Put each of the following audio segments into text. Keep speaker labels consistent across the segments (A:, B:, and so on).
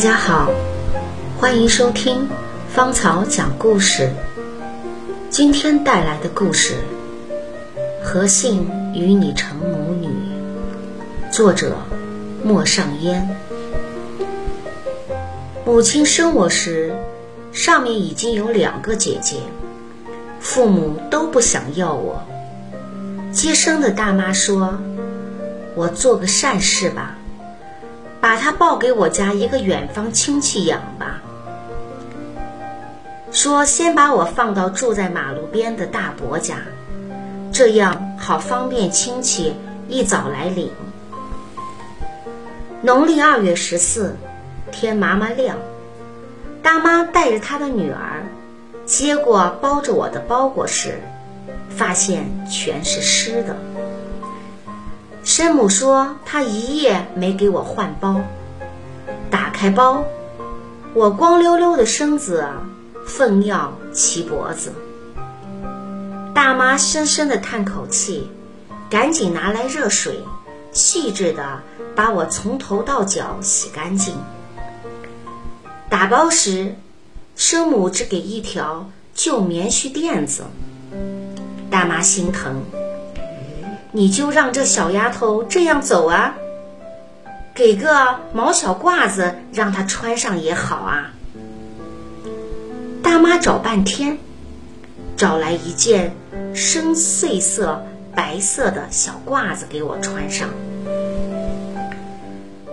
A: 大家好，欢迎收听芳草讲故事。今天带来的故事《何幸与你成母女》，作者莫尚烟。母亲生我时，上面已经有两个姐姐，父母都不想要我。接生的大妈说：“我做个善事吧。”把他抱给我家一个远方亲戚养吧。说先把我放到住在马路边的大伯家，这样好方便亲戚一早来领。农历二月十四，天麻麻亮，大妈带着她的女儿接过包着我的包裹时，发现全是湿的。生母说：“她一夜没给我换包。打开包，我光溜溜的身子，粪尿齐脖子。大妈深深的叹口气，赶紧拿来热水，细致的把我从头到脚洗干净。打包时，生母只给一条旧棉絮垫子，大妈心疼。”你就让这小丫头这样走啊，给个毛小褂子让她穿上也好啊。大妈找半天，找来一件深碎色白色的小褂子给我穿上，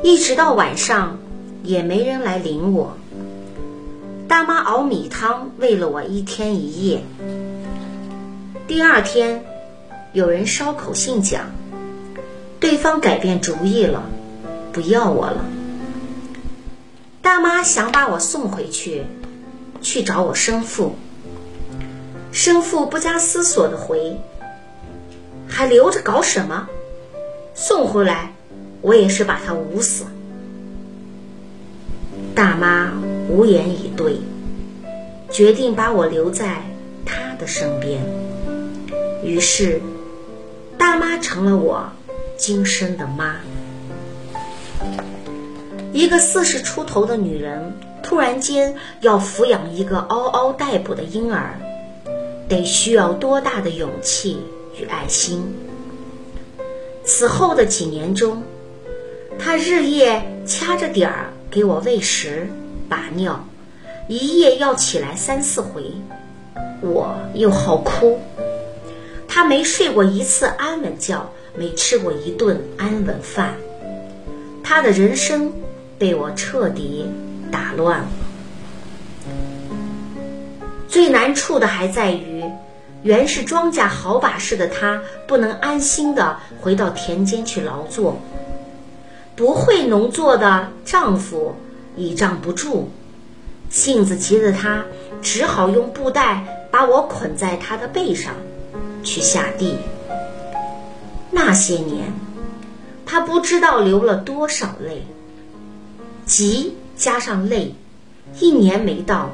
A: 一直到晚上也没人来领我。大妈熬米汤喂了我一天一夜，第二天。有人捎口信讲，对方改变主意了，不要我了。大妈想把我送回去，去找我生父。生父不加思索的回：“还留着搞什么？送回来，我也是把他捂死。”大妈无言以对，决定把我留在他的身边。于是。大妈成了我今生的妈。一个四十出头的女人突然间要抚养一个嗷嗷待哺的婴儿，得需要多大的勇气与爱心？此后的几年中，她日夜掐着点儿给我喂食、把尿，一夜要起来三四回，我又好哭。他没睡过一次安稳觉，没吃过一顿安稳饭，他的人生被我彻底打乱了。最难处的还在于，原是庄稼好把式的他，不能安心的回到田间去劳作。不会农作的丈夫倚仗不住，性子急的他只好用布袋把我捆在他的背上。去下地。那些年，他不知道流了多少泪。急加上泪，一年没到，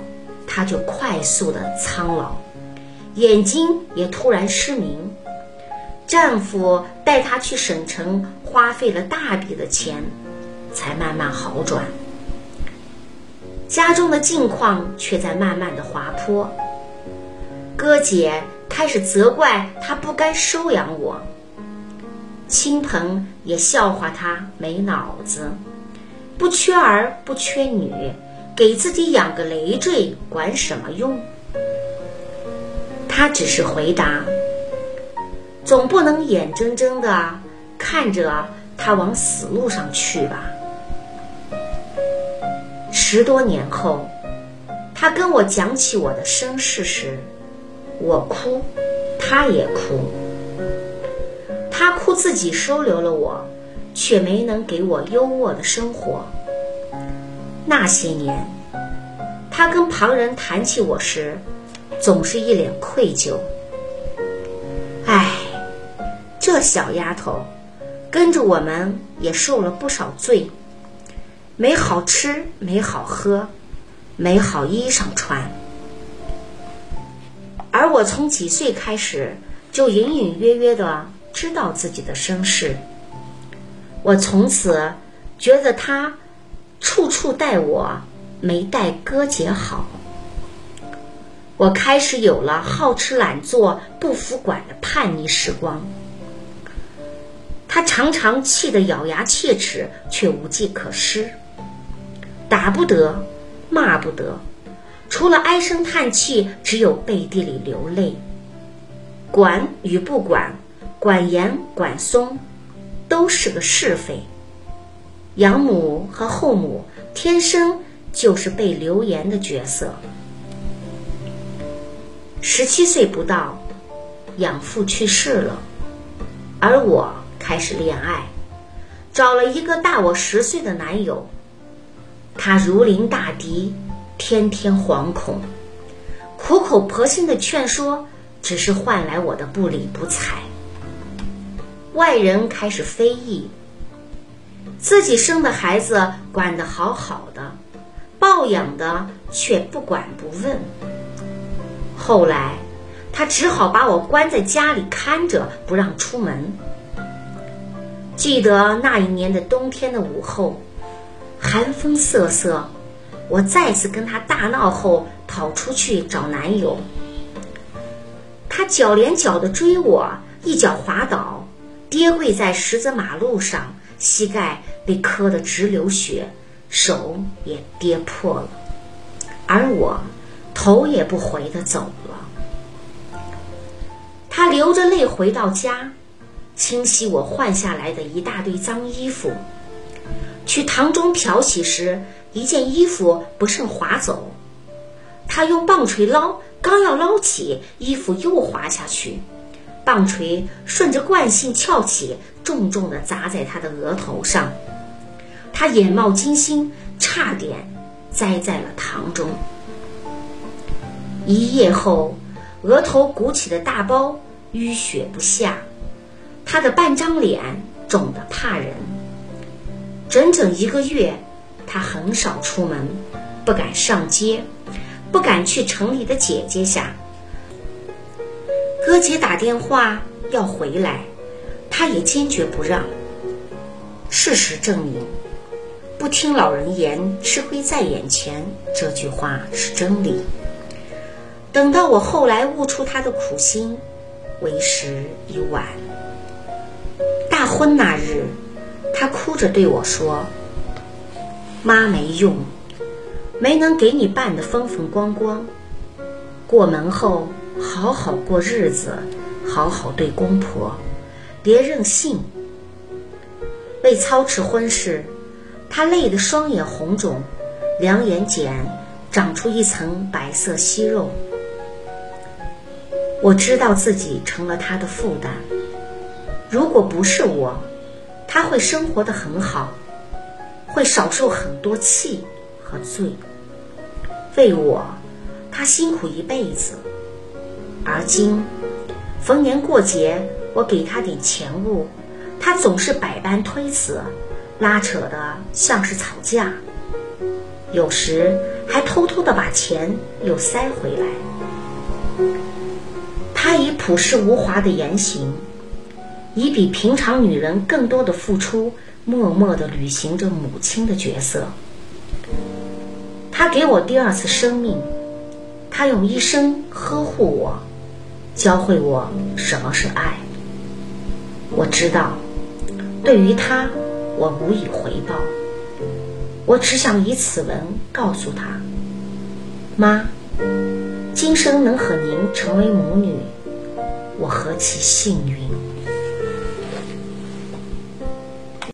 A: 他就快速的苍老，眼睛也突然失明。丈夫带他去省城，花费了大笔的钱，才慢慢好转。家中的境况却在慢慢的滑坡。哥姐。开始责怪他不该收养我，亲朋也笑话他没脑子，不缺儿不缺女，给自己养个累赘管什么用？他只是回答：总不能眼睁睁的看着他往死路上去吧。十多年后，他跟我讲起我的身世时。我哭，他也哭。他哭自己收留了我，却没能给我优渥的生活。那些年，他跟旁人谈起我时，总是一脸愧疚。唉，这小丫头，跟着我们也受了不少罪，没好吃，没好喝，没好衣裳穿。而我从几岁开始，就隐隐约约的知道自己的身世。我从此觉得他处处待我没待哥姐好。我开始有了好吃懒做、不服管的叛逆时光。他常常气得咬牙切齿，却无计可施，打不得，骂不得，除了唉声叹气，只有背地里流泪。管与不管，管严管松，都是个是非。养母和后母天生就是被流言的角色。十七岁不到，养父去世了，而我开始恋爱，找了一个大我十岁的男友。他如临大敌，天天惶恐，苦口婆心的劝说，只是换来我的不理不睬。外人开始非议，自己生的孩子管得好好的，抱养的却不管不问。后来，他只好把我关在家里看着，不让出门。记得那一年的冬天的午后，寒风瑟瑟，我再次跟他大闹后，跑出去找男友。他脚连脚的追我，一脚滑倒，跌跪在十字马路上，膝盖被磕得直流血，手也跌破了，而我。头也不回的走了。他流着泪回到家，清洗我换下来的一大堆脏衣服。去堂中漂洗时，一件衣服不慎滑走，他用棒槌捞，刚要捞起，衣服又滑下去，棒槌顺着惯性翘起，重重的砸在他的额头上。他眼冒金星，差点栽在了堂中。一夜后，额头鼓起的大包淤血不下，他的半张脸肿得怕人。整整一个月，他很少出门，不敢上街，不敢去城里的姐姐家。哥姐打电话要回来，他也坚决不让。事实证明，“不听老人言，吃亏在眼前”这句话是真理。等到我后来悟出他的苦心，为时已晚。大婚那日，他哭着对我说：“妈没用，没能给你办的风风光光。过门后好好过日子，好好对公婆，别任性。”为操持婚事，他累得双眼红肿，两眼睑长出一层白色息肉。我知道自己成了他的负担。如果不是我，他会生活的很好，会少受很多气和罪。为我，他辛苦一辈子。而今，逢年过节，我给他点钱物，他总是百般推辞，拉扯的像是吵架。有时还偷偷的把钱又塞回来。他以朴实无华的言行，以比平常女人更多的付出，默默地履行着母亲的角色。她给我第二次生命，她用一生呵护我，教会我什么是爱。我知道，对于她，我无以回报。我只想以此文告诉她：妈。今生能和您成为母女，我何其幸运！